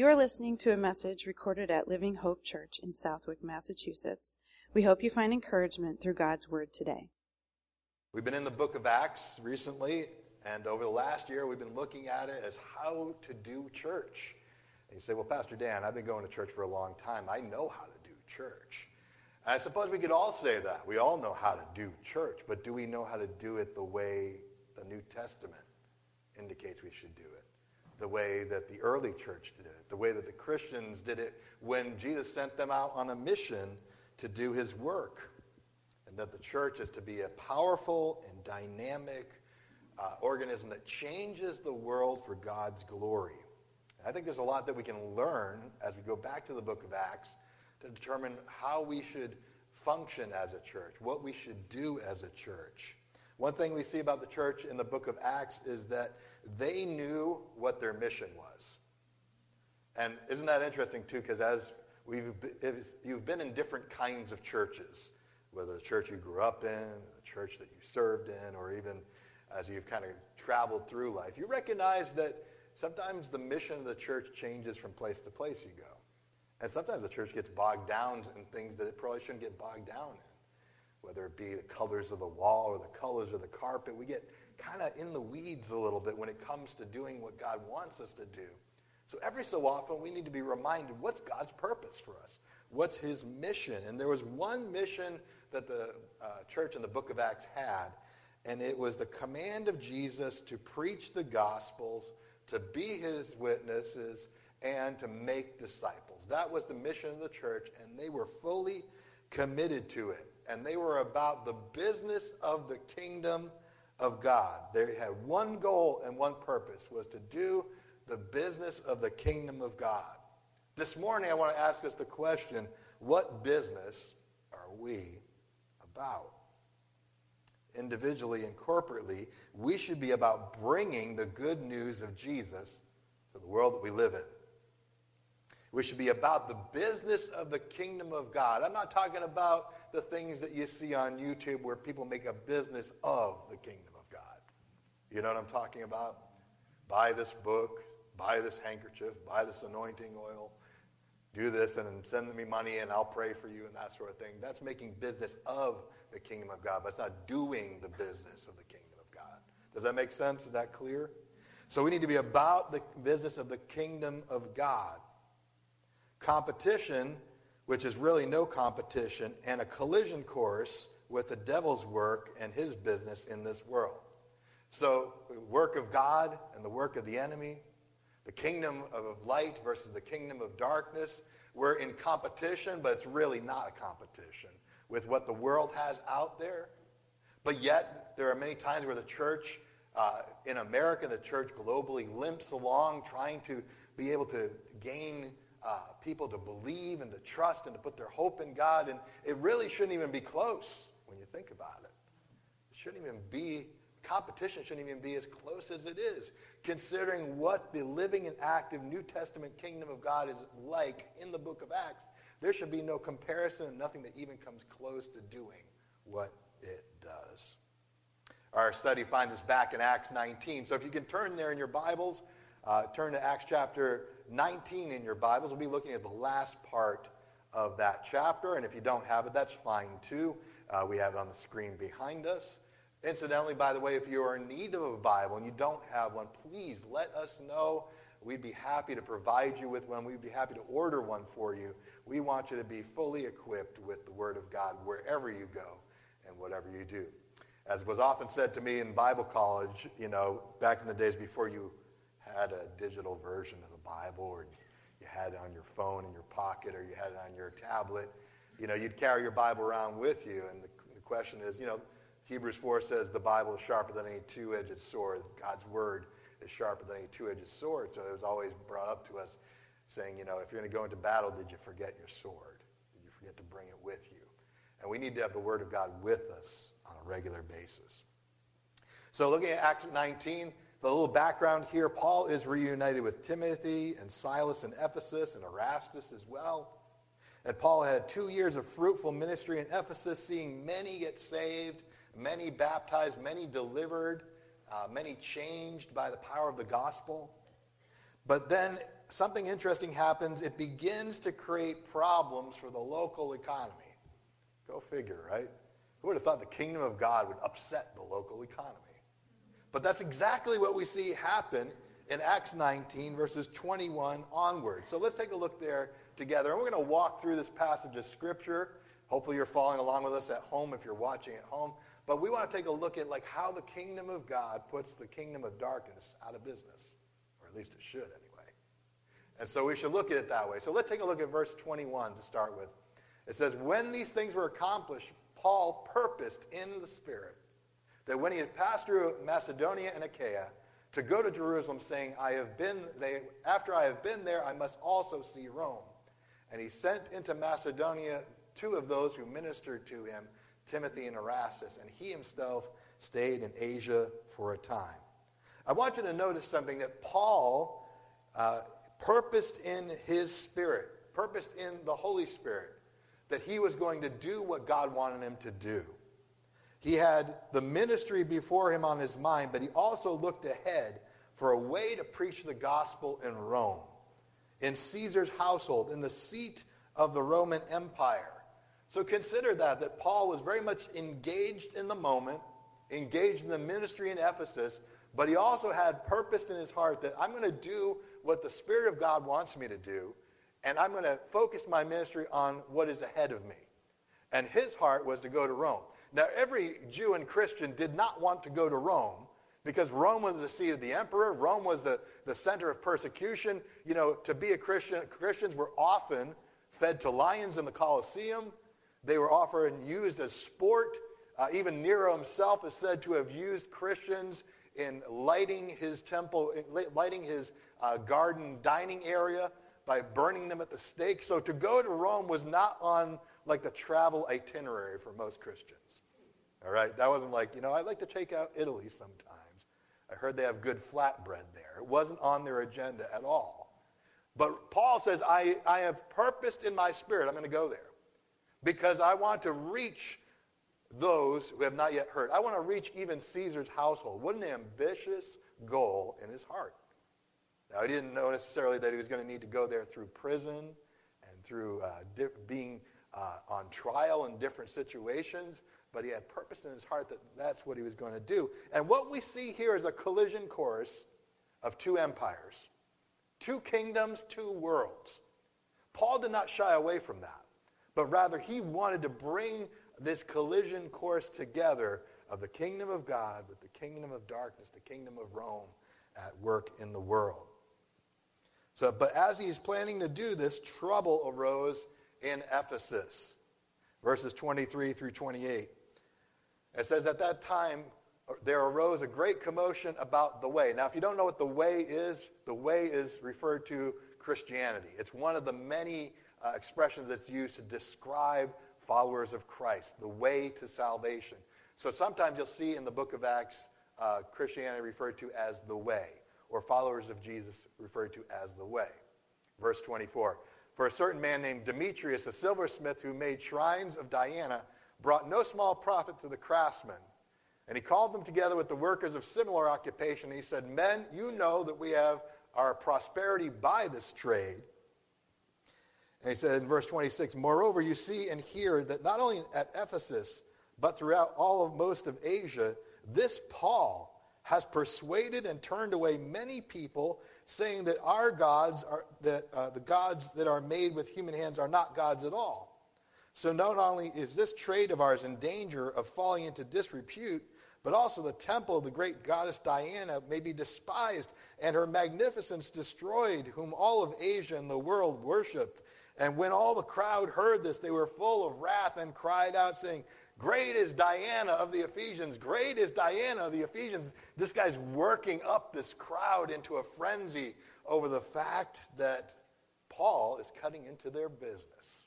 You are listening to a message recorded at Living Hope Church in Southwick, Massachusetts. We hope you find encouragement through God's Word today. We've been in the book of Acts recently, and over the last year, we've been looking at it as how to do church. And you say, Well, Pastor Dan, I've been going to church for a long time. I know how to do church. I suppose we could all say that. We all know how to do church, but do we know how to do it the way the New Testament indicates we should do it? The way that the early church did it, the way that the Christians did it when Jesus sent them out on a mission to do his work. And that the church is to be a powerful and dynamic uh, organism that changes the world for God's glory. And I think there's a lot that we can learn as we go back to the book of Acts to determine how we should function as a church, what we should do as a church. One thing we see about the church in the book of Acts is that they knew what their mission was. And isn't that interesting, too? Because as we've, you've been in different kinds of churches, whether the church you grew up in, the church that you served in, or even as you've kind of traveled through life, you recognize that sometimes the mission of the church changes from place to place you go. And sometimes the church gets bogged down in things that it probably shouldn't get bogged down in, whether it be the colors of the wall or the colors of the carpet. We get kind of in the weeds a little bit when it comes to doing what God wants us to do. So every so often, we need to be reminded what's God's purpose for us? What's his mission? And there was one mission that the uh, church in the book of Acts had, and it was the command of Jesus to preach the gospels, to be his witnesses, and to make disciples. That was the mission of the church, and they were fully committed to it. And they were about the business of the kingdom of God. They had one goal and one purpose was to do the business of the kingdom of God. This morning I want to ask us the question, what business are we about? Individually and corporately, we should be about bringing the good news of Jesus to the world that we live in. We should be about the business of the kingdom of God. I'm not talking about the things that you see on YouTube where people make a business of the kingdom. You know what I'm talking about? Buy this book, buy this handkerchief, buy this anointing oil, do this and send me money and I'll pray for you and that sort of thing. That's making business of the kingdom of God, but it's not doing the business of the kingdom of God. Does that make sense? Is that clear? So we need to be about the business of the kingdom of God. Competition, which is really no competition, and a collision course with the devil's work and his business in this world. So, the work of God and the work of the enemy, the kingdom of light versus the kingdom of darkness, we're in competition, but it's really not a competition with what the world has out there. But yet, there are many times where the church uh, in America, the church globally, limps along trying to be able to gain uh, people to believe and to trust and to put their hope in God. And it really shouldn't even be close when you think about it. It shouldn't even be competition shouldn't even be as close as it is, considering what the living and active New Testament kingdom of God is like in the book of Acts. There should be no comparison and nothing that even comes close to doing what it does. Our study finds us back in Acts 19. So if you can turn there in your Bibles, uh, turn to Acts chapter 19 in your Bibles. We'll be looking at the last part of that chapter. And if you don't have it, that's fine too. Uh, we have it on the screen behind us. Incidentally, by the way, if you are in need of a Bible and you don't have one, please let us know. We'd be happy to provide you with one. We'd be happy to order one for you. We want you to be fully equipped with the Word of God wherever you go and whatever you do. As was often said to me in Bible college, you know, back in the days before you had a digital version of the Bible or you had it on your phone in your pocket or you had it on your tablet, you know, you'd carry your Bible around with you. And the, question is, you know, Hebrews 4 says the Bible is sharper than any two edged sword. God's word is sharper than any two edged sword. So it was always brought up to us saying, you know, if you're going to go into battle, did you forget your sword? Did you forget to bring it with you? And we need to have the word of God with us on a regular basis. So looking at Acts 19, the little background here Paul is reunited with Timothy and Silas in Ephesus and Erastus as well. And Paul had two years of fruitful ministry in Ephesus, seeing many get saved many baptized, many delivered, uh, many changed by the power of the gospel. But then something interesting happens. It begins to create problems for the local economy. Go figure, right? Who would have thought the kingdom of God would upset the local economy? But that's exactly what we see happen in Acts 19, verses 21 onward. So let's take a look there together. And we're going to walk through this passage of Scripture. Hopefully, you're following along with us at home if you're watching at home. But we want to take a look at like how the kingdom of God puts the kingdom of darkness out of business, or at least it should anyway. And so we should look at it that way. So let's take a look at verse 21 to start with. It says, When these things were accomplished, Paul purposed in the Spirit that when he had passed through Macedonia and Achaia, to go to Jerusalem, saying, I have been they, after I have been there, I must also see Rome. And he sent into Macedonia two of those who ministered to him, Timothy and Erastus, and he himself stayed in Asia for a time. I want you to notice something that Paul uh, purposed in his spirit, purposed in the Holy Spirit, that he was going to do what God wanted him to do. He had the ministry before him on his mind, but he also looked ahead for a way to preach the gospel in Rome, in Caesar's household, in the seat of the Roman Empire. So consider that, that Paul was very much engaged in the moment, engaged in the ministry in Ephesus, but he also had purpose in his heart that I'm going to do what the Spirit of God wants me to do, and I'm going to focus my ministry on what is ahead of me. And his heart was to go to Rome. Now, every Jew and Christian did not want to go to Rome because Rome was the seat of the emperor. Rome was the, the center of persecution. You know, to be a Christian, Christians were often fed to lions in the Colosseum. They were often used as sport. Uh, even Nero himself is said to have used Christians in lighting his temple, lighting his uh, garden dining area by burning them at the stake. So to go to Rome was not on like the travel itinerary for most Christians. All right? That wasn't like, you know, I'd like to check out Italy sometimes. I heard they have good flatbread there. It wasn't on their agenda at all. But Paul says, I, I have purposed in my spirit, I'm going to go there because I want to reach those who have not yet heard. I want to reach even Caesar's household. What an ambitious goal in his heart. Now, he didn't know necessarily that he was going to need to go there through prison and through uh, being uh, on trial in different situations, but he had purpose in his heart that that's what he was going to do. And what we see here is a collision course of two empires, two kingdoms, two worlds. Paul did not shy away from that, but rather he wanted to bring this collision course together of the kingdom of God with the kingdom of darkness, the kingdom of Rome at work in the world. So, but as he's planning to do this, trouble arose in Ephesus. Verses 23 through 28. It says, At that time, uh, there arose a great commotion about the way. Now, if you don't know what the way is, the way is referred to Christianity. It's one of the many uh, expressions that's used to describe followers of Christ, the way to salvation. So sometimes you'll see in the book of Acts uh, Christianity referred to as the way, or followers of Jesus referred to as the way. Verse 24 for a certain man named Demetrius, a silversmith who made shrines of Diana, brought no small profit to the craftsmen. And he called them together with the workers of similar occupation. And He said, Men, you know that we have our prosperity by this trade. And he said in verse 26, Moreover, you see and hear that not only at Ephesus, but throughout all of most of Asia, this Paul has persuaded and turned away many people saying that our gods are that uh, the gods that are made with human hands are not gods at all. So not only is this trade of ours in danger of falling into disrepute, but also the temple of the great goddess Diana may be despised and her magnificence destroyed, whom all of Asia and the world worshipped. And when all the crowd heard this, they were full of wrath and cried out, saying, Great is Diana of the Ephesians. Great is Diana of the Ephesians. This guy's working up this crowd into a frenzy over the fact that Paul is cutting into their business.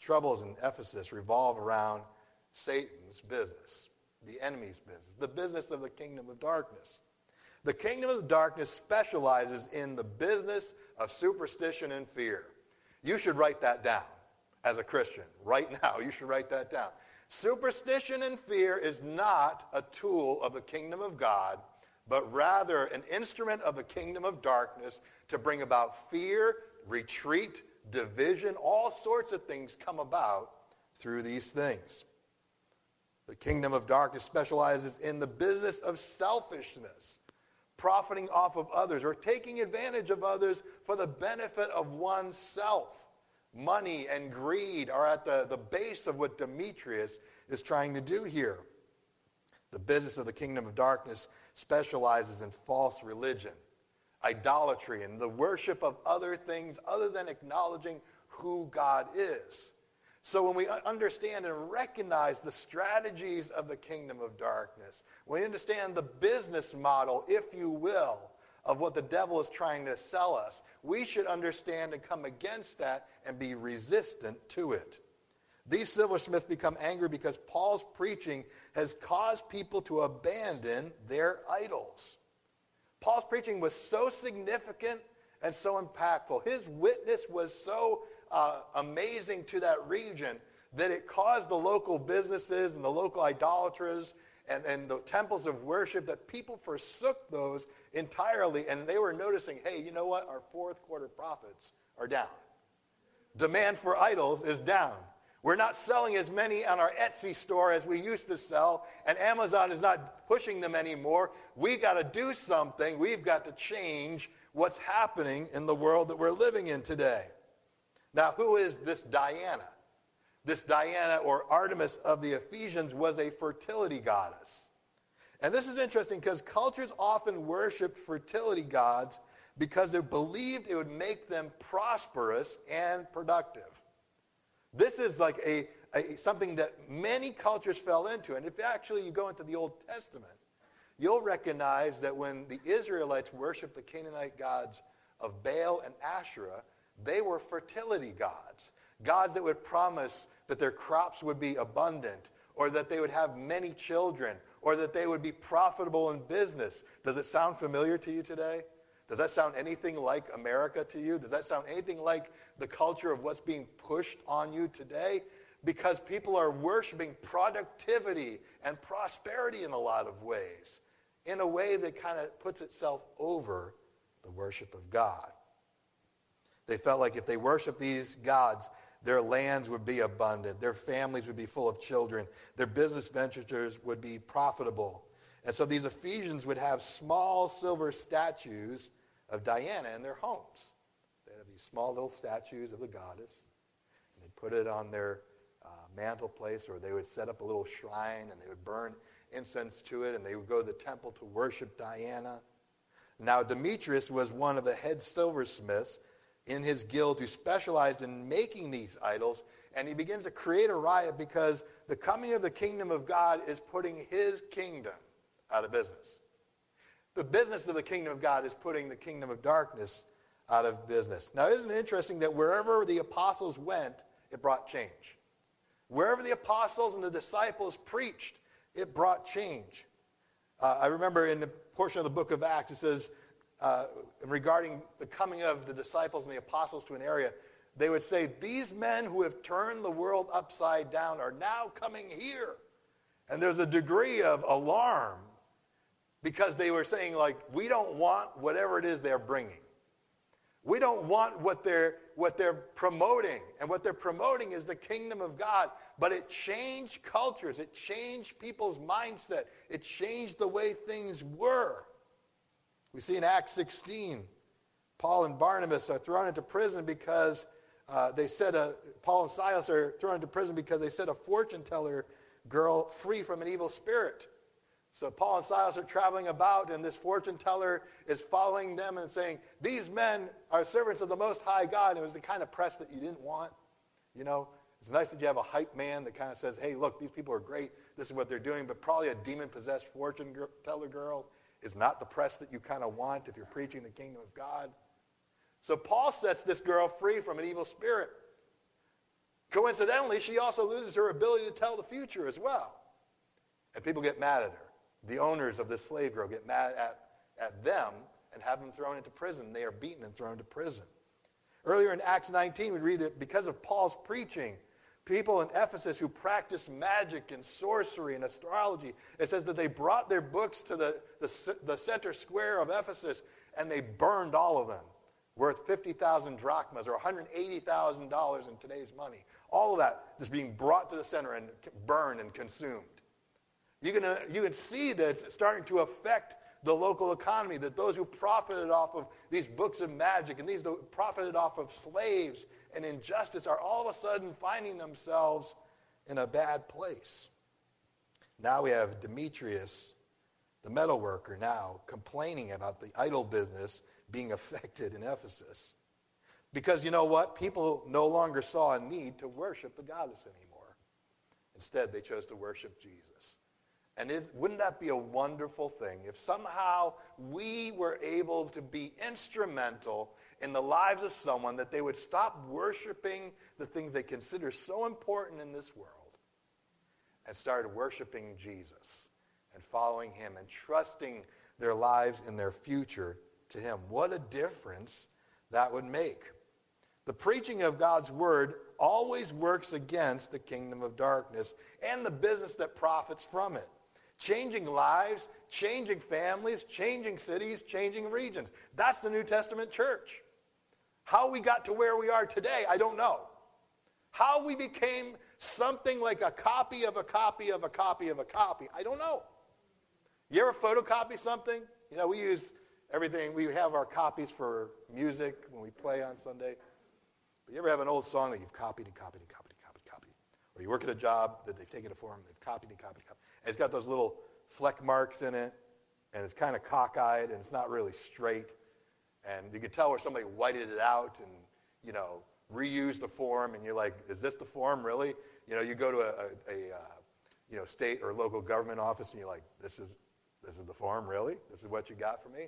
Troubles in Ephesus revolve around Satan's business, the enemy's business, the business of the kingdom of darkness. The kingdom of darkness specializes in the business of superstition and fear. You should write that down as a Christian. Right now, you should write that down. Superstition and fear is not a tool of the kingdom of God, but rather an instrument of the kingdom of darkness to bring about fear, retreat, division, all sorts of things come about through these things. The kingdom of darkness specializes in the business of selfishness, profiting off of others or taking advantage of others for the benefit of oneself. Money and greed are at the, the base of what Demetrius is trying to do here. The business of the kingdom of darkness specializes in false religion, idolatry, and the worship of other things other than acknowledging who God is. So when we understand and recognize the strategies of the kingdom of darkness, we understand the business model, if you will, of what the devil is trying to sell us, we should understand and come against that and be resistant to it. These silversmiths become angry because Paul's preaching has caused people to abandon their idols. Paul's preaching was so significant and so impactful. His witness was so uh, amazing to that region that it caused the local businesses and the local idolaters and, and the temples of worship that people forsook those entirely. And they were noticing, hey, you know what? Our fourth quarter profits are down. Demand for idols is down. We're not selling as many on our Etsy store as we used to sell, and Amazon is not pushing them anymore. We've got to do something. We've got to change what's happening in the world that we're living in today. Now, who is this Diana? This Diana or Artemis of the Ephesians was a fertility goddess. And this is interesting because cultures often worshiped fertility gods because they believed it would make them prosperous and productive. This is like a, a, something that many cultures fell into. And if actually you go into the Old Testament, you'll recognize that when the Israelites worshiped the Canaanite gods of Baal and Asherah, they were fertility gods, gods that would promise that their crops would be abundant, or that they would have many children, or that they would be profitable in business. Does it sound familiar to you today? Does that sound anything like America to you? Does that sound anything like the culture of what's being pushed on you today? Because people are worshiping productivity and prosperity in a lot of ways, in a way that kind of puts itself over the worship of God. They felt like if they worshiped these gods, their lands would be abundant, their families would be full of children, their business ventures would be profitable. And so these Ephesians would have small silver statues of Diana in their homes. They'd have these small little statues of the goddess, and they'd put it on their uh, place, or they would set up a little shrine and they would burn incense to it, and they would go to the temple to worship Diana. Now, Demetrius was one of the head silversmiths in his guild who specialized in making these idols, and he begins to create a riot because the coming of the kingdom of God is putting his kingdom out of business. The business of the kingdom of God is putting the kingdom of darkness out of business. Now, isn't it interesting that wherever the apostles went, it brought change? Wherever the apostles and the disciples preached, it brought change. Uh, I remember in the portion of the book of Acts, it says, uh, regarding the coming of the disciples and the apostles to an area, they would say, These men who have turned the world upside down are now coming here. And there's a degree of alarm because they were saying, like, we don't want whatever it is they're bringing. We don't want what they're, what they're promoting. And what they're promoting is the kingdom of God. But it changed cultures, it changed people's mindset, it changed the way things were. We see in Acts 16, Paul and Barnabas are thrown into prison because uh, they said a, Paul and Silas are thrown into prison because they set a fortune teller girl free from an evil spirit. So Paul and Silas are traveling about, and this fortune teller is following them and saying, These men are servants of the Most High God. And it was the kind of press that you didn't want. You know, it's nice that you have a hype man that kind of says, Hey, look, these people are great. This is what they're doing. But probably a demon possessed fortune teller girl is not the press that you kind of want if you're preaching the kingdom of God. So Paul sets this girl free from an evil spirit. Coincidentally, she also loses her ability to tell the future as well. And people get mad at her the owners of this slave girl get mad at, at them and have them thrown into prison. They are beaten and thrown into prison. Earlier in Acts 19, we read that because of Paul's preaching, people in Ephesus who practiced magic and sorcery and astrology. It says that they brought their books to the, the, the center square of Ephesus and they burned all of them, worth 50,000 drachmas or $180,000 in today's money. All of that is being brought to the center and burned and consumed. You can, uh, you can see that it's starting to affect the local economy, that those who profited off of these books of magic and these profited off of slaves and injustice are all of a sudden finding themselves in a bad place. Now we have Demetrius, the metal worker, now complaining about the idol business being affected in Ephesus. Because you know what? People no longer saw a need to worship the goddess anymore. Instead, they chose to worship Jesus. And is, wouldn't that be a wonderful thing if somehow we were able to be instrumental in the lives of someone that they would stop worshiping the things they consider so important in this world and started worshiping Jesus and following him and trusting their lives and their future to him? What a difference that would make. The preaching of God's word always works against the kingdom of darkness and the business that profits from it changing lives, changing families, changing cities, changing regions. That's the New Testament church. How we got to where we are today, I don't know. How we became something like a copy of a copy of a copy of a copy, I don't know. You ever photocopy something? You know, we use everything, we have our copies for music when we play on Sunday. But you ever have an old song that you've copied and copied and copied and copied and copied? Or you work at a job that they've taken a form, they've copied and copied and copied. And it's got those little fleck marks in it, and it's kind of cockeyed, and it's not really straight. And you can tell where somebody whited it out and, you know, reused the form, and you're like, is this the form, really? You know, you go to a, a, a uh, you know, state or local government office, and you're like, this is, this is the form, really? This is what you got for me?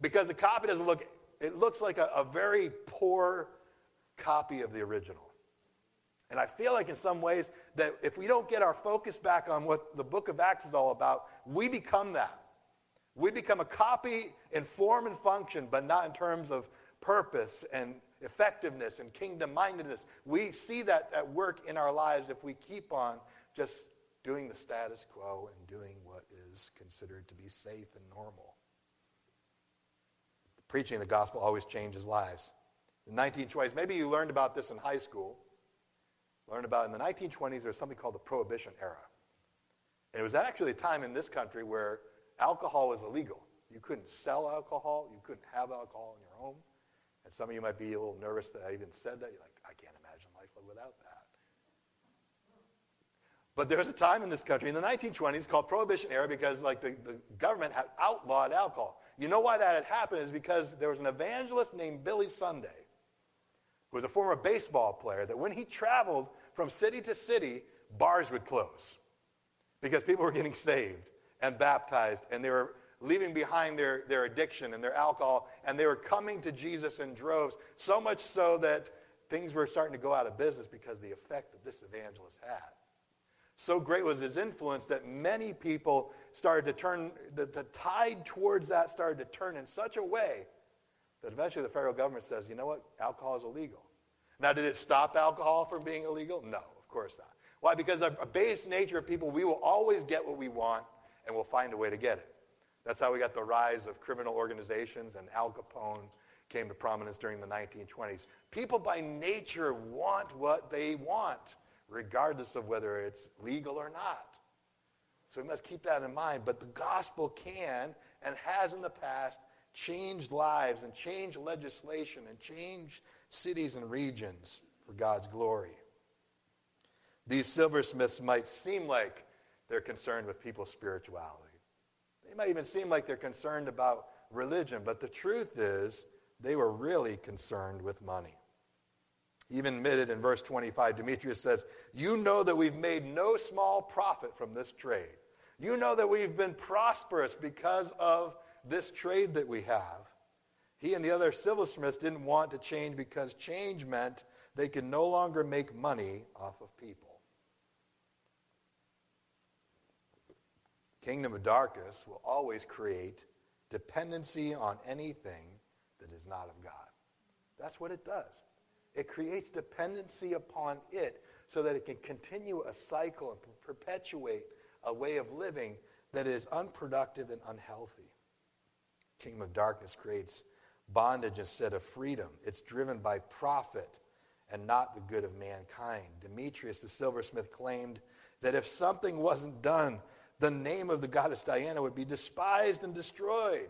Because the copy doesn't look, it looks like a, a very poor copy of the original. And I feel like in some ways that if we don't get our focus back on what the book of Acts is all about, we become that. We become a copy in form and function, but not in terms of purpose and effectiveness and kingdom mindedness. We see that at work in our lives if we keep on just doing the status quo and doing what is considered to be safe and normal. Preaching the gospel always changes lives. The 1920s, maybe you learned about this in high school learned about in the 1920s, there was something called the Prohibition era. And it was actually a time in this country where alcohol was illegal. You couldn't sell alcohol, you couldn't have alcohol in your home. And some of you might be a little nervous that I even said that. You're like, I can't imagine life without that. But there was a time in this country in the 1920s called Prohibition era because like the, the government had outlawed alcohol. You know why that had happened is because there was an evangelist named Billy Sunday who was a former baseball player, that when he traveled from city to city, bars would close because people were getting saved and baptized and they were leaving behind their, their addiction and their alcohol and they were coming to Jesus in droves, so much so that things were starting to go out of business because the effect that this evangelist had. So great was his influence that many people started to turn, the, the tide towards that started to turn in such a way that eventually the federal government says, you know what, alcohol is illegal. Now, did it stop alcohol from being illegal? No, of course not. Why? Because of a base nature of people, we will always get what we want and we'll find a way to get it. That's how we got the rise of criminal organizations and Al Capone came to prominence during the 1920s. People by nature want what they want, regardless of whether it's legal or not. So we must keep that in mind. But the gospel can and has in the past changed lives and changed legislation and changed cities and regions for God's glory. These silversmiths might seem like they're concerned with people's spirituality. They might even seem like they're concerned about religion, but the truth is they were really concerned with money. Even admitted in verse 25, Demetrius says, You know that we've made no small profit from this trade. You know that we've been prosperous because of this trade that we have. He and the other silversmiths didn't want to change because change meant they could no longer make money off of people. Kingdom of darkness will always create dependency on anything that is not of God. That's what it does. It creates dependency upon it so that it can continue a cycle and perpetuate a way of living that is unproductive and unhealthy. Kingdom of darkness creates bondage instead of freedom. It's driven by profit and not the good of mankind. Demetrius the silversmith claimed that if something wasn't done, the name of the goddess Diana would be despised and destroyed.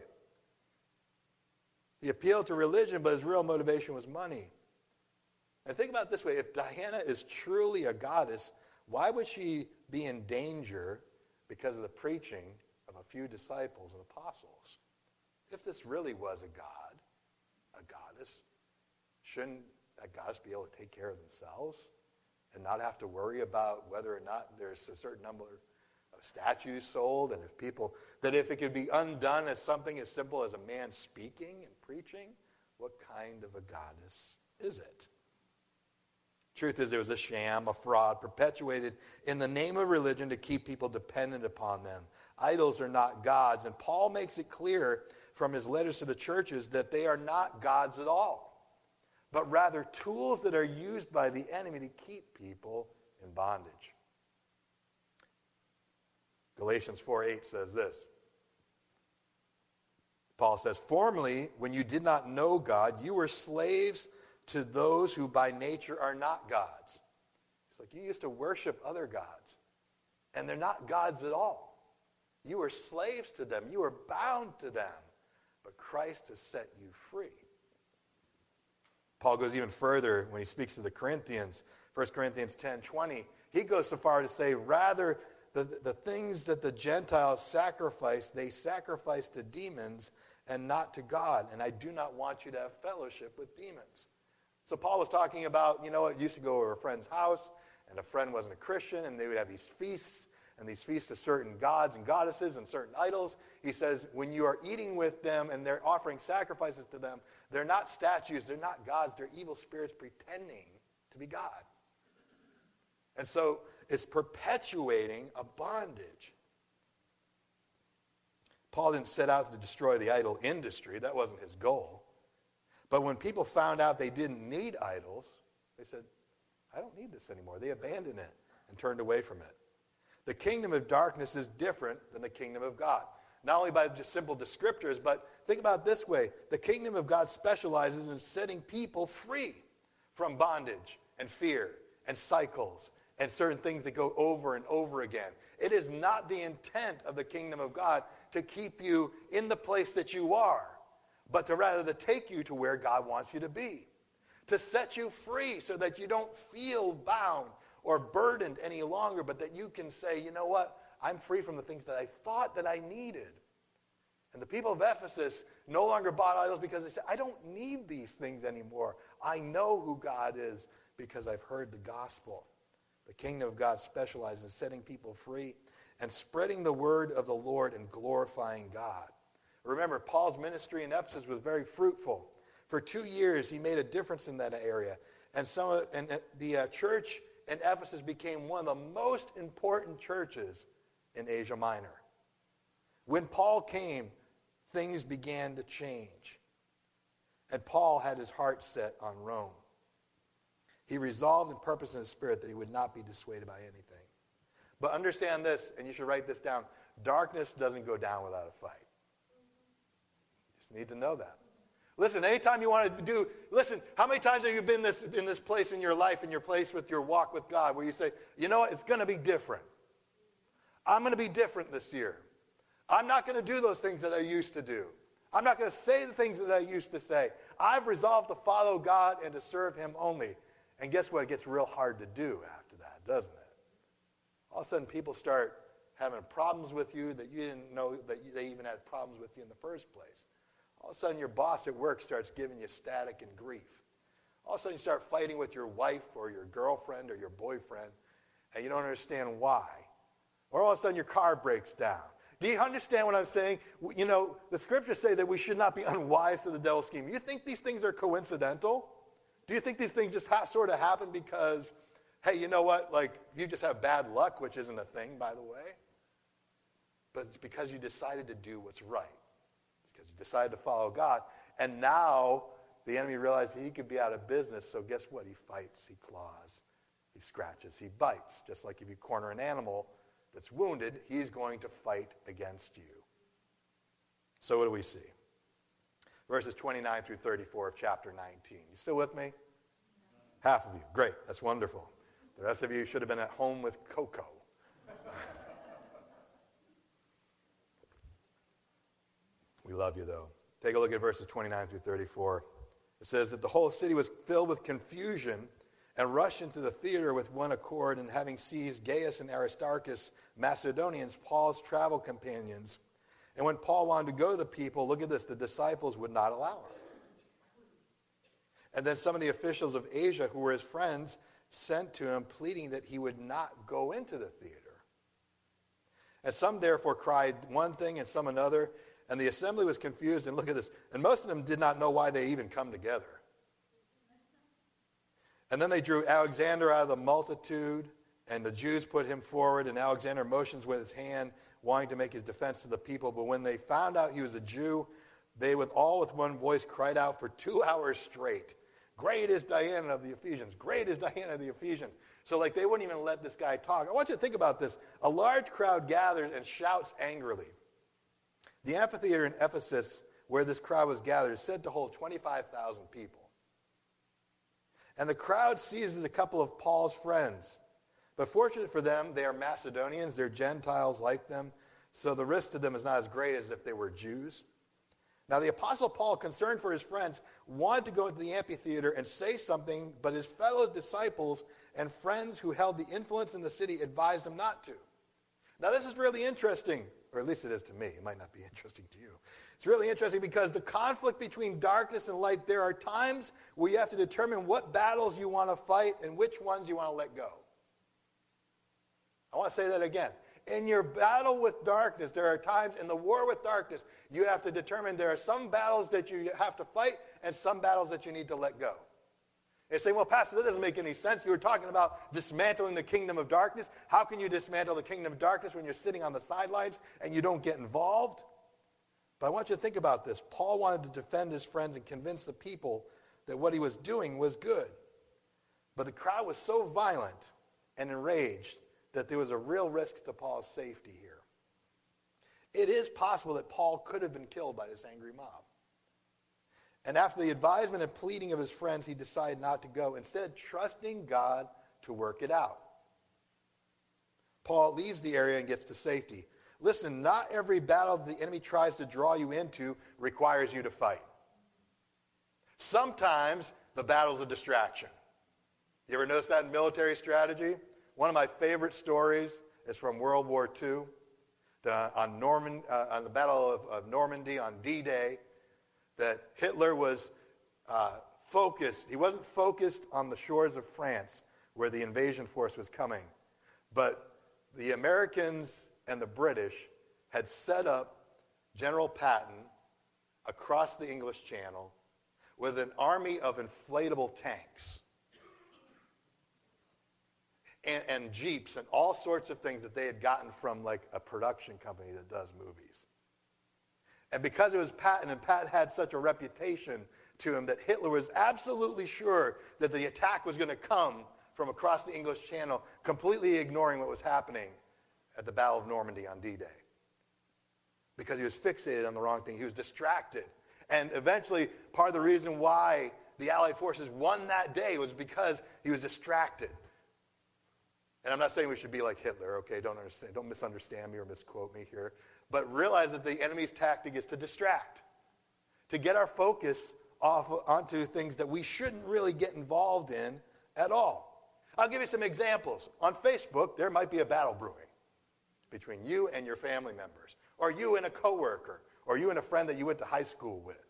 He appealed to religion, but his real motivation was money. And think about this way if Diana is truly a goddess, why would she be in danger because of the preaching of a few disciples and apostles? If this really was a god, a goddess, shouldn't that goddess be able to take care of themselves and not have to worry about whether or not there's a certain number statues sold and if people, that if it could be undone as something as simple as a man speaking and preaching, what kind of a goddess is it? Truth is, it was a sham, a fraud, perpetuated in the name of religion to keep people dependent upon them. Idols are not gods. And Paul makes it clear from his letters to the churches that they are not gods at all, but rather tools that are used by the enemy to keep people in bondage. Galatians 4 8 says this. Paul says, Formerly, when you did not know God, you were slaves to those who by nature are not gods. It's like you used to worship other gods, and they're not gods at all. You were slaves to them, you were bound to them, but Christ has set you free. Paul goes even further when he speaks to the Corinthians, 1 Corinthians 10 20. He goes so far to say, rather, the, the things that the Gentiles sacrifice, they sacrifice to demons and not to God. And I do not want you to have fellowship with demons. So Paul was talking about, you know, it used to go to a friend's house, and a friend wasn't a Christian, and they would have these feasts, and these feasts to certain gods and goddesses and certain idols. He says, when you are eating with them and they're offering sacrifices to them, they're not statues, they're not gods, they're evil spirits pretending to be God. And so it's perpetuating a bondage. Paul didn't set out to destroy the idol industry, that wasn't his goal. But when people found out they didn't need idols, they said, I don't need this anymore. They abandoned it and turned away from it. The kingdom of darkness is different than the kingdom of God. Not only by just simple descriptors, but think about this way the kingdom of God specializes in setting people free from bondage and fear and cycles and certain things that go over and over again. It is not the intent of the kingdom of God to keep you in the place that you are but to rather to take you to where God wants you to be, to set you free so that you don't feel bound or burdened any longer, but that you can say, you know what, I'm free from the things that I thought that I needed. And the people of Ephesus no longer bought idols because they said, I don't need these things anymore. I know who God is because I've heard the gospel. The kingdom of God specializes in setting people free and spreading the word of the Lord and glorifying God. Remember, Paul's ministry in Ephesus was very fruitful. For two years, he made a difference in that area. And, some, and the uh, church in Ephesus became one of the most important churches in Asia Minor. When Paul came, things began to change. And Paul had his heart set on Rome. He resolved and purposed in his spirit that he would not be dissuaded by anything. But understand this, and you should write this down darkness doesn't go down without a fight. You just need to know that. Listen, anytime you want to do, listen, how many times have you been this, in this place in your life, in your place with your walk with God, where you say, you know what, it's going to be different. I'm going to be different this year. I'm not going to do those things that I used to do. I'm not going to say the things that I used to say. I've resolved to follow God and to serve Him only. And guess what? It gets real hard to do after that, doesn't it? All of a sudden, people start having problems with you that you didn't know that they even had problems with you in the first place. All of a sudden, your boss at work starts giving you static and grief. All of a sudden, you start fighting with your wife or your girlfriend or your boyfriend, and you don't understand why. Or all of a sudden, your car breaks down. Do you understand what I'm saying? You know, the scriptures say that we should not be unwise to the devil's scheme. You think these things are coincidental? Do you think these things just ha- sort of happen because, hey, you know what? Like, you just have bad luck, which isn't a thing, by the way. But it's because you decided to do what's right because you decided to follow God. And now the enemy realized he could be out of business. So guess what? He fights, he claws, He scratches, he bites. Just like if you corner an animal that's wounded, he's going to fight against you. So, what do we see? Verses 29 through 34 of chapter 19. You still with me? Half of you. Great. That's wonderful. The rest of you should have been at home with Coco. we love you, though. Take a look at verses 29 through 34. It says that the whole city was filled with confusion and rushed into the theater with one accord, and having seized Gaius and Aristarchus, Macedonians, Paul's travel companions. And when Paul wanted to go to the people, look at this, the disciples would not allow him. And then some of the officials of Asia, who were his friends, sent to him, pleading that he would not go into the theater. And some therefore cried one thing and some another, and the assembly was confused. And look at this, and most of them did not know why they even come together. And then they drew Alexander out of the multitude, and the Jews put him forward, and Alexander motions with his hand, wanting to make his defense to the people. But when they found out he was a Jew, they with all with one voice cried out for two hours straight. Great is Diana of the Ephesians. Great is Diana of the Ephesians. So, like, they wouldn't even let this guy talk. I want you to think about this. A large crowd gathers and shouts angrily. The amphitheater in Ephesus, where this crowd was gathered, is said to hold 25,000 people. And the crowd seizes a couple of Paul's friends. But fortunate for them, they are Macedonians, they're Gentiles like them, so the risk to them is not as great as if they were Jews. Now, the Apostle Paul, concerned for his friends, wanted to go into the amphitheater and say something, but his fellow disciples and friends who held the influence in the city advised him not to. Now, this is really interesting, or at least it is to me. It might not be interesting to you. It's really interesting because the conflict between darkness and light, there are times where you have to determine what battles you want to fight and which ones you want to let go. I want to say that again. In your battle with darkness, there are times in the war with darkness, you have to determine there are some battles that you have to fight and some battles that you need to let go. They say, well, Pastor, that doesn't make any sense. You were talking about dismantling the kingdom of darkness. How can you dismantle the kingdom of darkness when you're sitting on the sidelines and you don't get involved? But I want you to think about this. Paul wanted to defend his friends and convince the people that what he was doing was good. But the crowd was so violent and enraged that there was a real risk to Paul's safety here. It is possible that Paul could have been killed by this angry mob. And after the advisement and pleading of his friends, he decided not to go, instead, trusting God to work it out. Paul leaves the area and gets to safety. Listen, not every battle the enemy tries to draw you into requires you to fight. Sometimes the battle's a distraction. You ever notice that in military strategy? One of my favorite stories is from World War II, the, on, Norman, uh, on the Battle of, of Normandy on D-Day, that Hitler was uh, focused. He wasn't focused on the shores of France where the invasion force was coming, but the Americans and the British had set up General Patton across the English Channel with an army of inflatable tanks and, and Jeeps and all sorts of things that they had gotten from like a production company that does movies. And because it was Patton, and Patton had such a reputation to him that Hitler was absolutely sure that the attack was going to come from across the English Channel, completely ignoring what was happening at the Battle of Normandy on D Day. Because he was fixated on the wrong thing, he was distracted. And eventually, part of the reason why the Allied forces won that day was because he was distracted. And I'm not saying we should be like Hitler, okay? Don't understand, don't misunderstand me or misquote me here. But realize that the enemy's tactic is to distract, to get our focus off onto things that we shouldn't really get involved in at all. I'll give you some examples. On Facebook, there might be a battle brewing between you and your family members, or you and a coworker, or you and a friend that you went to high school with.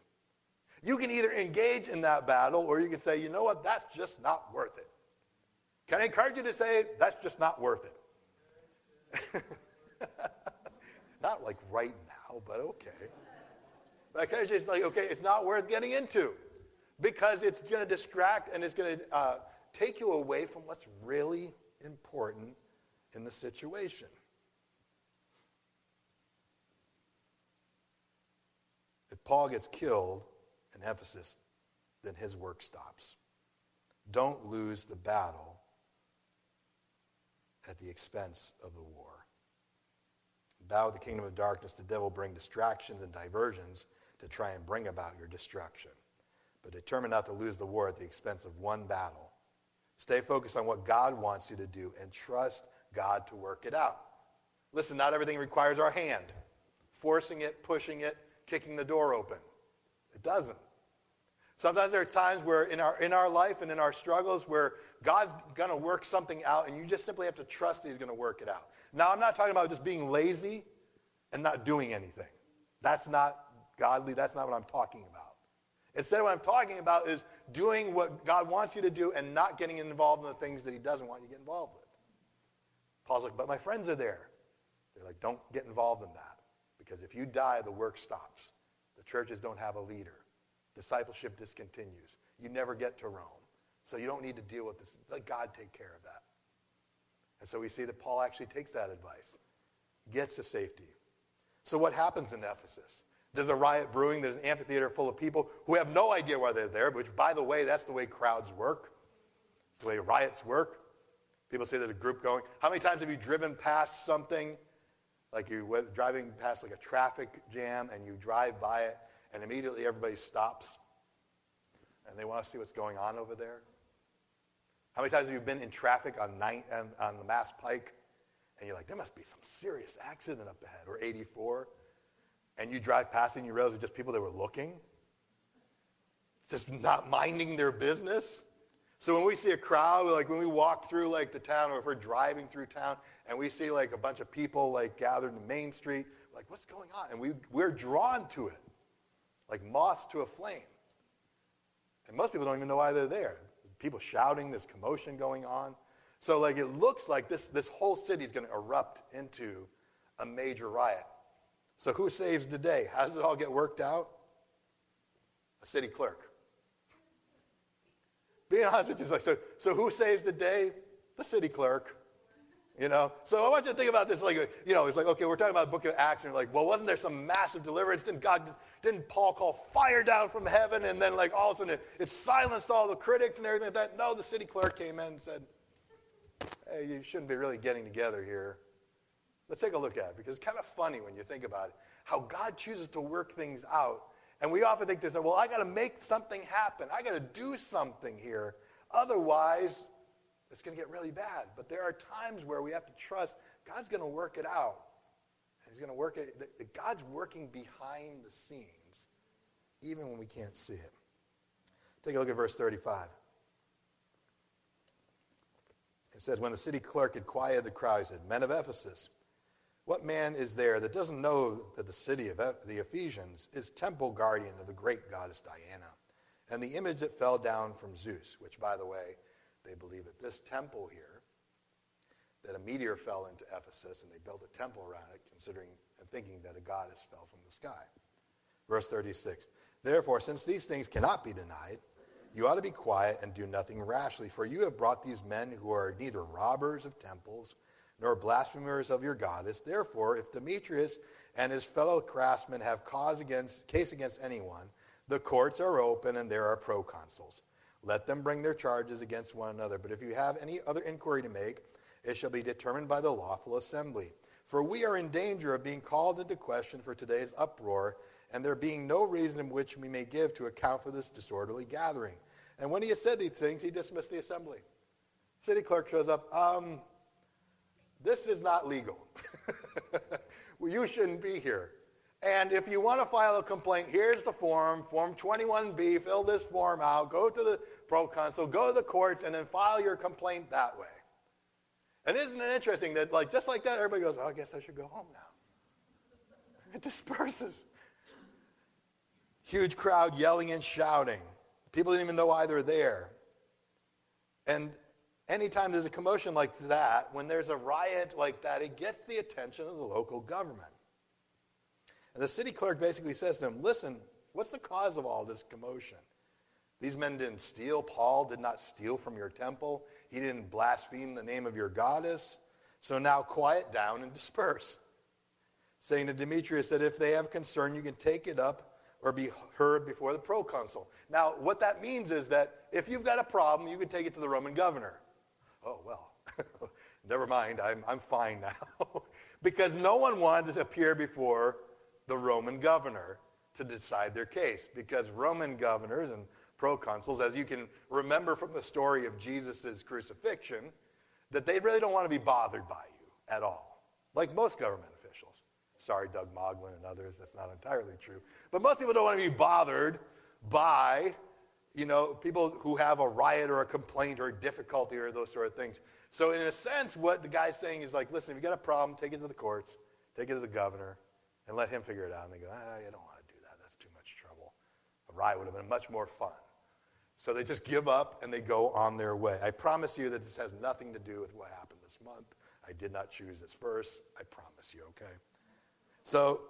You can either engage in that battle, or you can say, you know what, that's just not worth it. Can I encourage you to say, that's just not worth it? not like right now, but okay. But I encourage you to say, okay, it's not worth getting into because it's going to distract and it's going to uh, take you away from what's really important in the situation. If Paul gets killed in Ephesus, then his work stops. Don't lose the battle at the expense of the war. Bow the kingdom of darkness, the devil bring distractions and diversions to try and bring about your destruction. But determine not to lose the war at the expense of one battle. Stay focused on what God wants you to do and trust God to work it out. Listen, not everything requires our hand. Forcing it, pushing it, kicking the door open. It doesn't. Sometimes there are times where in our, in our life and in our struggles where God's going to work something out and you just simply have to trust He's going to work it out. Now, I'm not talking about just being lazy and not doing anything. That's not godly. That's not what I'm talking about. Instead, what I'm talking about is doing what God wants you to do and not getting involved in the things that He doesn't want you to get involved with. Paul's like, but my friends are there. They're like, don't get involved in that. Because if you die, the work stops. The churches don't have a leader. Discipleship discontinues. You never get to Rome. So you don't need to deal with this. Let God take care of that. And so we see that Paul actually takes that advice, gets to safety. So what happens in Ephesus? There's a riot brewing. There's an amphitheater full of people who have no idea why they're there, which, by the way, that's the way crowds work, the way riots work. People say there's a group going. How many times have you driven past something, like you're driving past like a traffic jam, and you drive by it, and immediately everybody stops, and they want to see what's going on over there? How many times have you been in traffic on, nine, on, on the Mass Pike, and you're like, there must be some serious accident up ahead, or 84? and you drive past and you realize it's just people that were looking, just not minding their business. So when we see a crowd, like when we walk through like the town, or if we're driving through town, and we see like a bunch of people like gathered in the Main Street, like what's going on? And we we're drawn to it, like moths to a flame. And most people don't even know why they're there. People shouting, there's commotion going on. So like it looks like this this whole city is going to erupt into a major riot. So who saves the day? How does it all get worked out? A city clerk. Being honest with you, like, so, so who saves the day? The city clerk. You know? So I want you to think about this like, you know, it's like, okay, we're talking about the book of Acts, and like, well, wasn't there some massive deliverance? Didn't God, didn't Paul call fire down from heaven, and then like all of a sudden it, it silenced all the critics and everything like that? No, the city clerk came in and said, hey, you shouldn't be really getting together here. Let's take a look at it because it's kind of funny when you think about it. How God chooses to work things out. And we often think this, well, I got to make something happen. I got to do something here. Otherwise, it's going to get really bad. But there are times where we have to trust God's going to work it out. And he's going to work it. God's working behind the scenes, even when we can't see it. Take a look at verse 35. It says, When the city clerk had quieted the crowd, he said, Men of Ephesus, what man is there that doesn't know that the city of the Ephesians is temple guardian of the great goddess Diana and the image that fell down from Zeus, which, by the way, they believe that this temple here, that a meteor fell into Ephesus and they built a temple around it, considering and thinking that a goddess fell from the sky. Verse 36 Therefore, since these things cannot be denied, you ought to be quiet and do nothing rashly, for you have brought these men who are neither robbers of temples nor blasphemers of your goddess. Therefore, if Demetrius and his fellow craftsmen have cause against, case against anyone, the courts are open and there are proconsuls. Let them bring their charges against one another. But if you have any other inquiry to make, it shall be determined by the lawful assembly. For we are in danger of being called into question for today's uproar, and there being no reason in which we may give to account for this disorderly gathering. And when he has said these things, he dismissed the assembly. City clerk shows up. Um, this is not legal. you shouldn't be here. And if you want to file a complaint, here's the form, Form 21B, fill this form out, go to the proconsul, go to the courts, and then file your complaint that way. And isn't it interesting that, like, just like that, everybody goes, I guess I should go home now. It disperses. Huge crowd yelling and shouting. People didn't even know why they're there. And anytime there's a commotion like that, when there's a riot like that, it gets the attention of the local government. And the city clerk basically says to him, Listen, what's the cause of all this commotion? These men didn't steal. Paul did not steal from your temple. He didn't blaspheme the name of your goddess. So now quiet down and disperse. Saying to Demetrius that if they have concern, you can take it up or be heard before the proconsul. Now, what that means is that if you've got a problem, you can take it to the Roman governor. Oh, well, Never mind, I'm, I'm fine now. because no one wanted to appear before the Roman governor to decide their case. Because Roman governors and proconsuls, as you can remember from the story of Jesus' crucifixion, that they really don't want to be bothered by you at all, like most government officials. Sorry, Doug Moglin and others, that's not entirely true. But most people don't want to be bothered by, you know, people who have a riot or a complaint or a difficulty or those sort of things. So, in a sense, what the guy's saying is like, listen, if you got a problem, take it to the courts, take it to the governor, and let him figure it out. And they go, ah, you don't want to do that. That's too much trouble. A riot would have been much more fun. So they just give up and they go on their way. I promise you that this has nothing to do with what happened this month. I did not choose this verse. I promise you, okay? So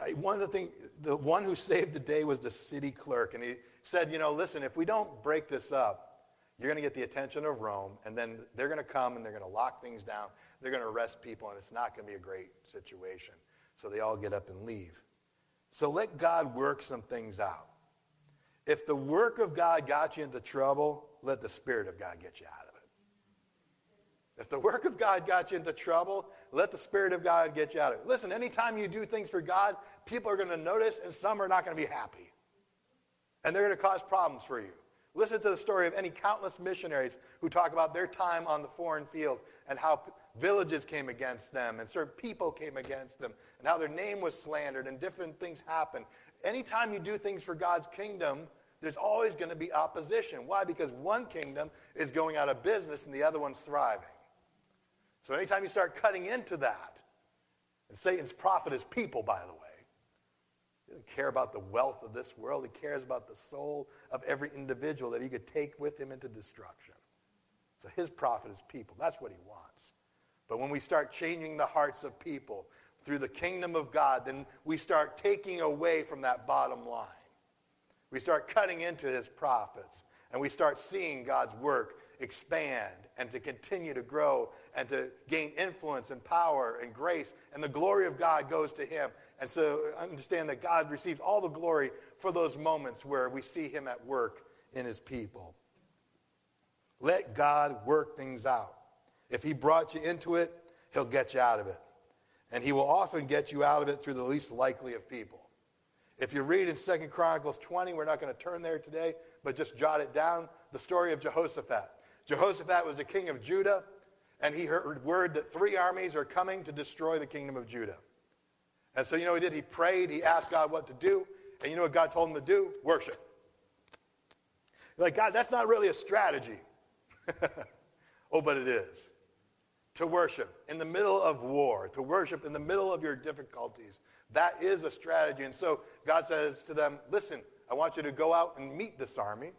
I, one of the things, the one who saved the day was the city clerk. And he said, you know, listen, if we don't break this up, you're going to get the attention of Rome, and then they're going to come and they're going to lock things down. They're going to arrest people, and it's not going to be a great situation. So they all get up and leave. So let God work some things out. If the work of God got you into trouble, let the Spirit of God get you out of it. If the work of God got you into trouble, let the Spirit of God get you out of it. Listen, anytime you do things for God, people are going to notice, and some are not going to be happy. And they're going to cause problems for you. Listen to the story of any countless missionaries who talk about their time on the foreign field and how villages came against them and certain people came against them and how their name was slandered and different things happened. Anytime you do things for God's kingdom, there's always going to be opposition. Why? Because one kingdom is going out of business and the other one's thriving. So anytime you start cutting into that, and Satan's profit is people, by the way, he doesn't care about the wealth of this world. He cares about the soul of every individual that he could take with him into destruction. So his profit is people. That's what he wants. But when we start changing the hearts of people through the kingdom of God, then we start taking away from that bottom line. We start cutting into his profits and we start seeing God's work expand and to continue to grow and to gain influence and power and grace, and the glory of God goes to him. And so understand that God receives all the glory for those moments where we see him at work in his people. Let God work things out. If he brought you into it, he'll get you out of it. And he will often get you out of it through the least likely of people. If you read in 2 Chronicles 20, we're not going to turn there today, but just jot it down, the story of Jehoshaphat. Jehoshaphat was a king of Judah, and he heard word that three armies are coming to destroy the kingdom of Judah. And so, you know what he did? He prayed, he asked God what to do, and you know what God told him to do? Worship. like, God, that's not really a strategy. oh, but it is. To worship in the middle of war, to worship in the middle of your difficulties. That is a strategy. And so God says to them, Listen, I want you to go out and meet this army.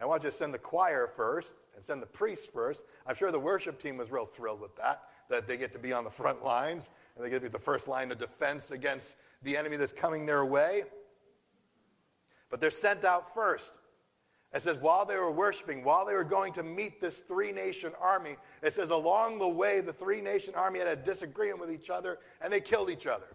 I want you to send the choir first and send the priests first. I'm sure the worship team was real thrilled with that, that they get to be on the front lines and they get to be the first line of defense against the enemy that's coming their way. But they're sent out first. It says, while they were worshiping, while they were going to meet this three nation army, it says, along the way, the three nation army had a disagreement with each other and they killed each other.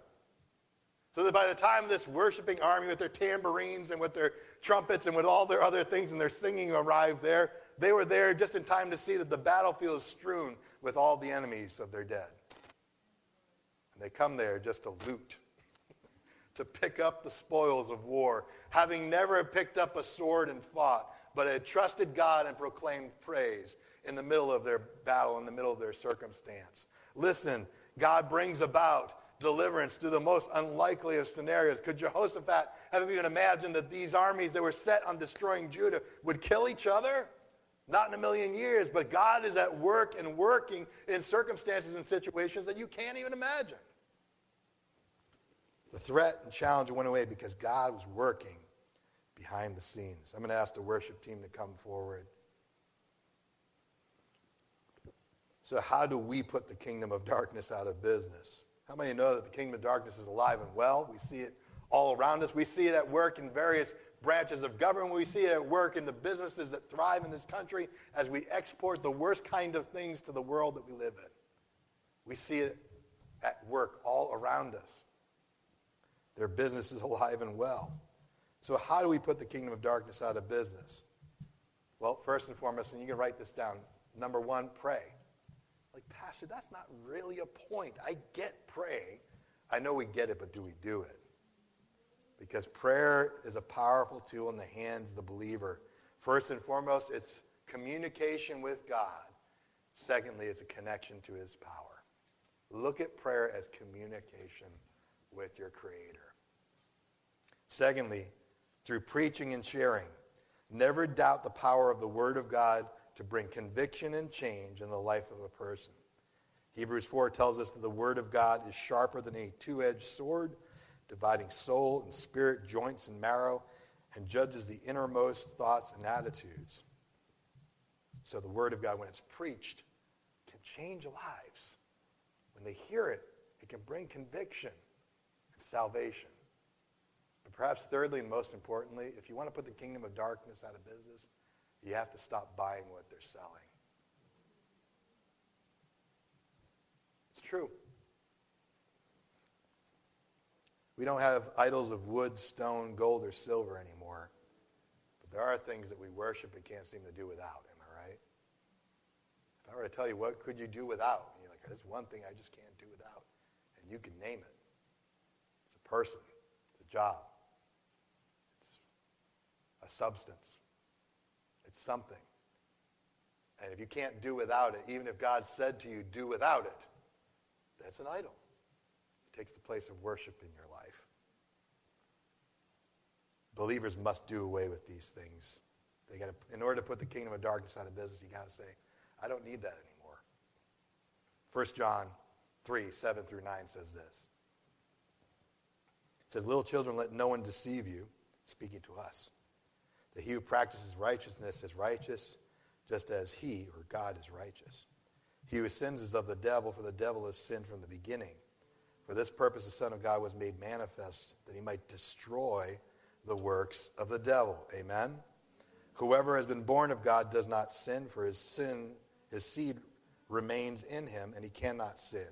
So that by the time this worshiping army with their tambourines and with their trumpets and with all their other things and their singing arrived there, they were there just in time to see that the battlefield is strewn with all the enemies of their dead. And they come there just to loot, to pick up the spoils of war, having never picked up a sword and fought, but had trusted God and proclaimed praise in the middle of their battle, in the middle of their circumstance. Listen, God brings about deliverance through the most unlikely of scenarios. Could Jehoshaphat have even imagined that these armies that were set on destroying Judah would kill each other? Not in a million years, but God is at work and working in circumstances and situations that you can't even imagine. The threat and challenge went away because God was working behind the scenes. I'm going to ask the worship team to come forward. So, how do we put the kingdom of darkness out of business? How many know that the kingdom of darkness is alive and well? We see it all around us. We see it at work in various branches of government. We see it at work in the businesses that thrive in this country as we export the worst kind of things to the world that we live in. We see it at work all around us. Their business is alive and well. So, how do we put the kingdom of darkness out of business? Well, first and foremost, and you can write this down. Number one, pray. Like, Pastor, that's not really a point. I get praying. I know we get it, but do we do it? Because prayer is a powerful tool in the hands of the believer. First and foremost, it's communication with God. Secondly, it's a connection to his power. Look at prayer as communication with your Creator. Secondly, through preaching and sharing, never doubt the power of the Word of God to bring conviction and change in the life of a person. Hebrews 4 tells us that the Word of God is sharper than a two edged sword, dividing soul and spirit, joints and marrow, and judges the innermost thoughts and attitudes. So the Word of God, when it's preached, can change lives. When they hear it, it can bring conviction salvation. But perhaps thirdly and most importantly, if you want to put the kingdom of darkness out of business, you have to stop buying what they're selling. It's true. We don't have idols of wood, stone, gold, or silver anymore. But there are things that we worship and can't seem to do without. Am I right? If I were to tell you what could you do without, And you're like, there's one thing I just can't do without. And you can name it. Person. It's a job. It's a substance. It's something. And if you can't do without it, even if God said to you, do without it, that's an idol. It takes the place of worship in your life. Believers must do away with these things. They gotta, in order to put the kingdom of darkness out of business, you got to say, I don't need that anymore. 1 John 3, 7 through 9 says this. Says, Little children, let no one deceive you, speaking to us. That he who practices righteousness is righteous, just as he, or God, is righteous. He who sins is of the devil, for the devil has sinned from the beginning. For this purpose the Son of God was made manifest, that he might destroy the works of the devil. Amen? Whoever has been born of God does not sin, for his sin, his seed remains in him, and he cannot sin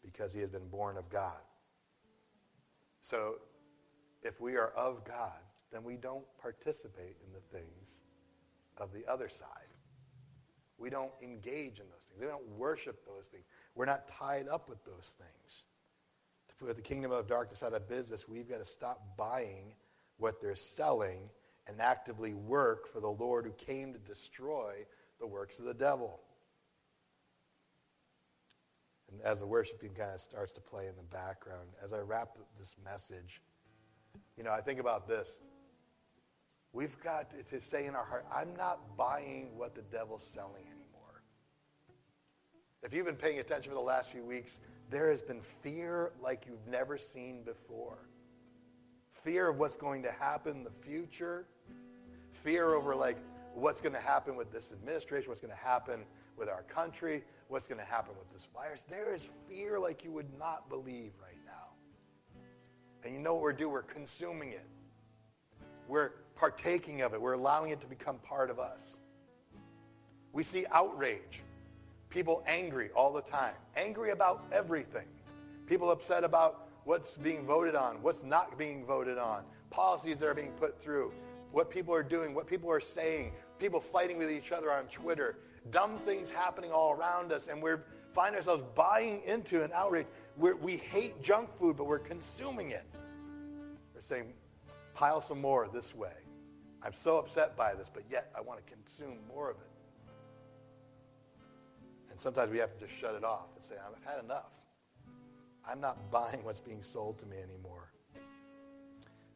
because he has been born of God. So, if we are of God, then we don't participate in the things of the other side. We don't engage in those things. We don't worship those things. We're not tied up with those things. To put the kingdom of darkness out of business, we've got to stop buying what they're selling and actively work for the Lord who came to destroy the works of the devil. And as the worshiping kind of starts to play in the background, as I wrap this message, you know, I think about this. We've got to say in our heart, I'm not buying what the devil's selling anymore. If you've been paying attention for the last few weeks, there has been fear like you've never seen before. Fear of what's going to happen in the future. Fear over like what's going to happen with this administration, what's going to happen with our country, what's going to happen with this virus. There is fear like you would not believe right now. And you know what we're doing? We're consuming it. We're partaking of it. We're allowing it to become part of us. We see outrage. People angry all the time, angry about everything. People upset about what's being voted on, what's not being voted on, policies that are being put through, what people are doing, what people are saying, people fighting with each other on Twitter, dumb things happening all around us, and we're find ourselves buying into an outrage. We're, we hate junk food, but we're consuming it. We're saying, pile some more this way. I'm so upset by this, but yet I want to consume more of it. And sometimes we have to just shut it off and say, I've had enough. I'm not buying what's being sold to me anymore.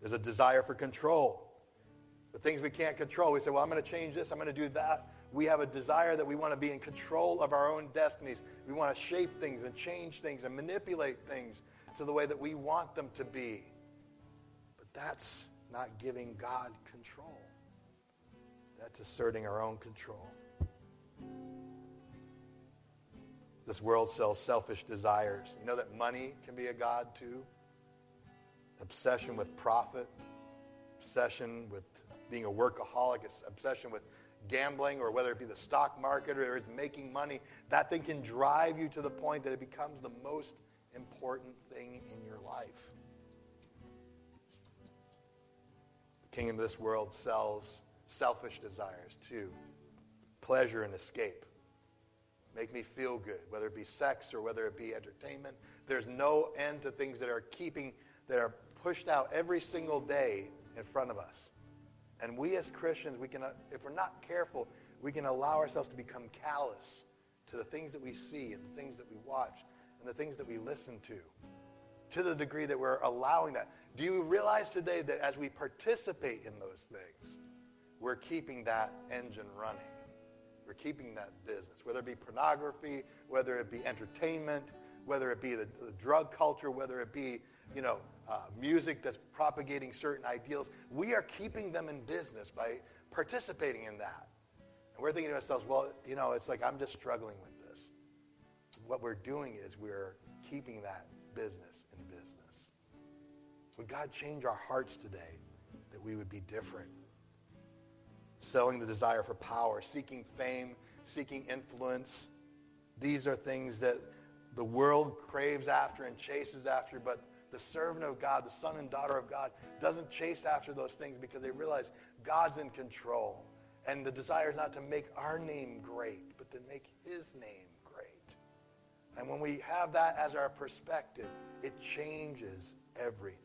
There's a desire for control. The things we can't control, we say, well, I'm going to change this, I'm going to do that. We have a desire that we want to be in control of our own destinies. We want to shape things and change things and manipulate things to the way that we want them to be. But that's not giving God control. That's asserting our own control. This world sells selfish desires. You know that money can be a God too? Obsession with profit, obsession with being a workaholic, obsession with gambling, or whether it be the stock market or it's making money. That thing can drive you to the point that it becomes the most important thing in your life. The kingdom of this world sells selfish desires too pleasure and escape make me feel good, whether it be sex or whether it be entertainment. There's no end to things that are keeping, that are pushed out every single day in front of us. And we as Christians, we can, if we're not careful, we can allow ourselves to become callous to the things that we see and the things that we watch and the things that we listen to, to the degree that we're allowing that. Do you realize today that as we participate in those things, we're keeping that engine running? We're keeping that business, whether it be pornography, whether it be entertainment, whether it be the, the drug culture, whether it be, you know, uh, music that's propagating certain ideals. We are keeping them in business by participating in that. And we're thinking to ourselves, well, you know, it's like I'm just struggling with this. What we're doing is we're keeping that business in business. Would God change our hearts today that we would be different? selling the desire for power, seeking fame, seeking influence. These are things that the world craves after and chases after, but the servant of God, the son and daughter of God, doesn't chase after those things because they realize God's in control. And the desire is not to make our name great, but to make his name great. And when we have that as our perspective, it changes everything.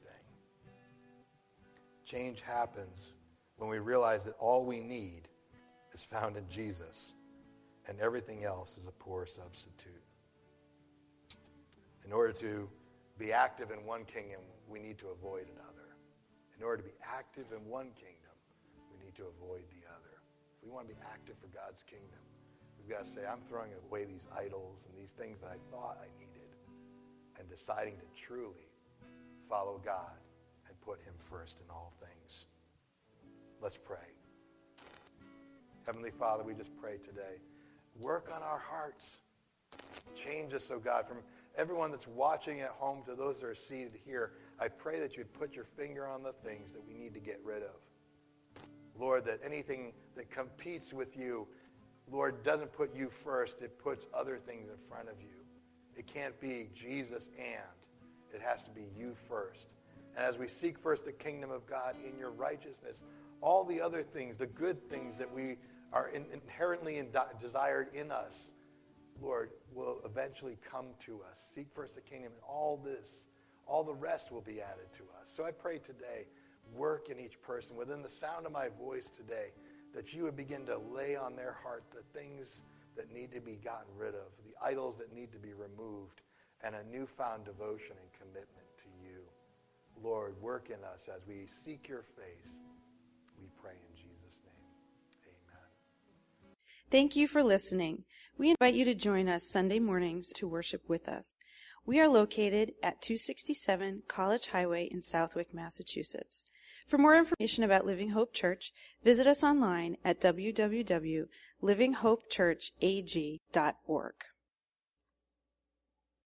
Change happens when we realize that all we need is found in Jesus and everything else is a poor substitute. In order to be active in one kingdom, we need to avoid another. In order to be active in one kingdom, we need to avoid the other. If we want to be active for God's kingdom, we've got to say, I'm throwing away these idols and these things that I thought I needed and deciding to truly follow God and put him first in all things. Let's pray. Heavenly Father, we just pray today. Work on our hearts. Change us, oh God, from everyone that's watching at home to those that are seated here. I pray that you'd put your finger on the things that we need to get rid of. Lord, that anything that competes with you, Lord, doesn't put you first. It puts other things in front of you. It can't be Jesus and. It has to be you first. And as we seek first the kingdom of God in your righteousness, all the other things, the good things that we are in, inherently in, desired in us, Lord, will eventually come to us. Seek first the kingdom, and all this, all the rest will be added to us. So I pray today, work in each person within the sound of my voice today, that you would begin to lay on their heart the things that need to be gotten rid of, the idols that need to be removed, and a newfound devotion and commitment to you. Lord, work in us as we seek your face we pray in Jesus' name. Amen. Thank you for listening. We invite you to join us Sunday mornings to worship with us. We are located at 267 College Highway in Southwick, Massachusetts. For more information about Living Hope Church, visit us online at www.livinghopechurchag.org.